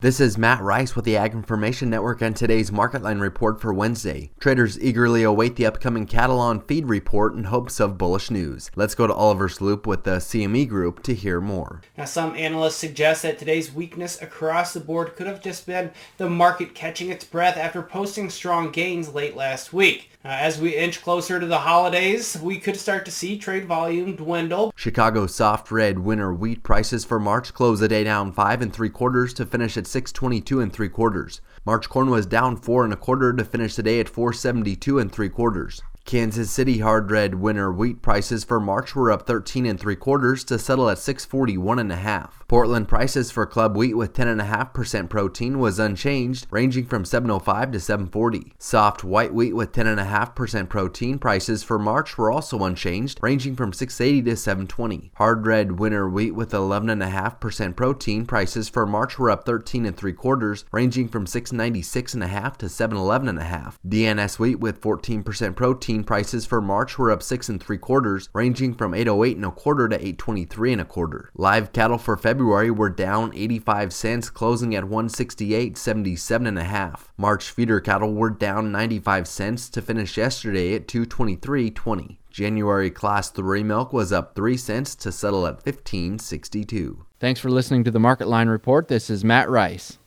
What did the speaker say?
This is Matt Rice with the Ag Information Network and today's Market Line report for Wednesday. Traders eagerly await the upcoming cattle on feed report in hopes of bullish news. Let's go to Oliver Sloup with the CME Group to hear more. Now, some analysts suggest that today's weakness across the board could have just been the market catching its breath after posting strong gains late last week. Uh, as we inch closer to the holidays, we could start to see trade volume dwindle. Chicago soft red winter wheat prices for March close a day down five and three quarters to finish at 622 and three quarters. March corn was down four and a quarter to finish the day at 472 and three quarters. Kansas City hard red winter wheat prices for March were up 13 and 3 quarters to settle at 641 and a half. Portland prices for club wheat with 10.5% protein was unchanged, ranging from 705 to 740. Soft white wheat with 10.5% protein prices for March were also unchanged, ranging from 680 to 720. Hard red winter wheat with 11.5% protein prices for March were up 13 and 3 quarters, ranging from 696 and a half to 711 and a half. DNS wheat with 14% protein prices for March were up six and three quarters, ranging from 808 and a quarter to 823 and a quarter. Live cattle for February were down 85 cents, closing at 168.77 and a half. March feeder cattle were down 95 cents to finish yesterday at 223.20. January class 3 milk was up 3 cents to settle at 15.62. Thanks for listening to the Market Line report. This is Matt Rice.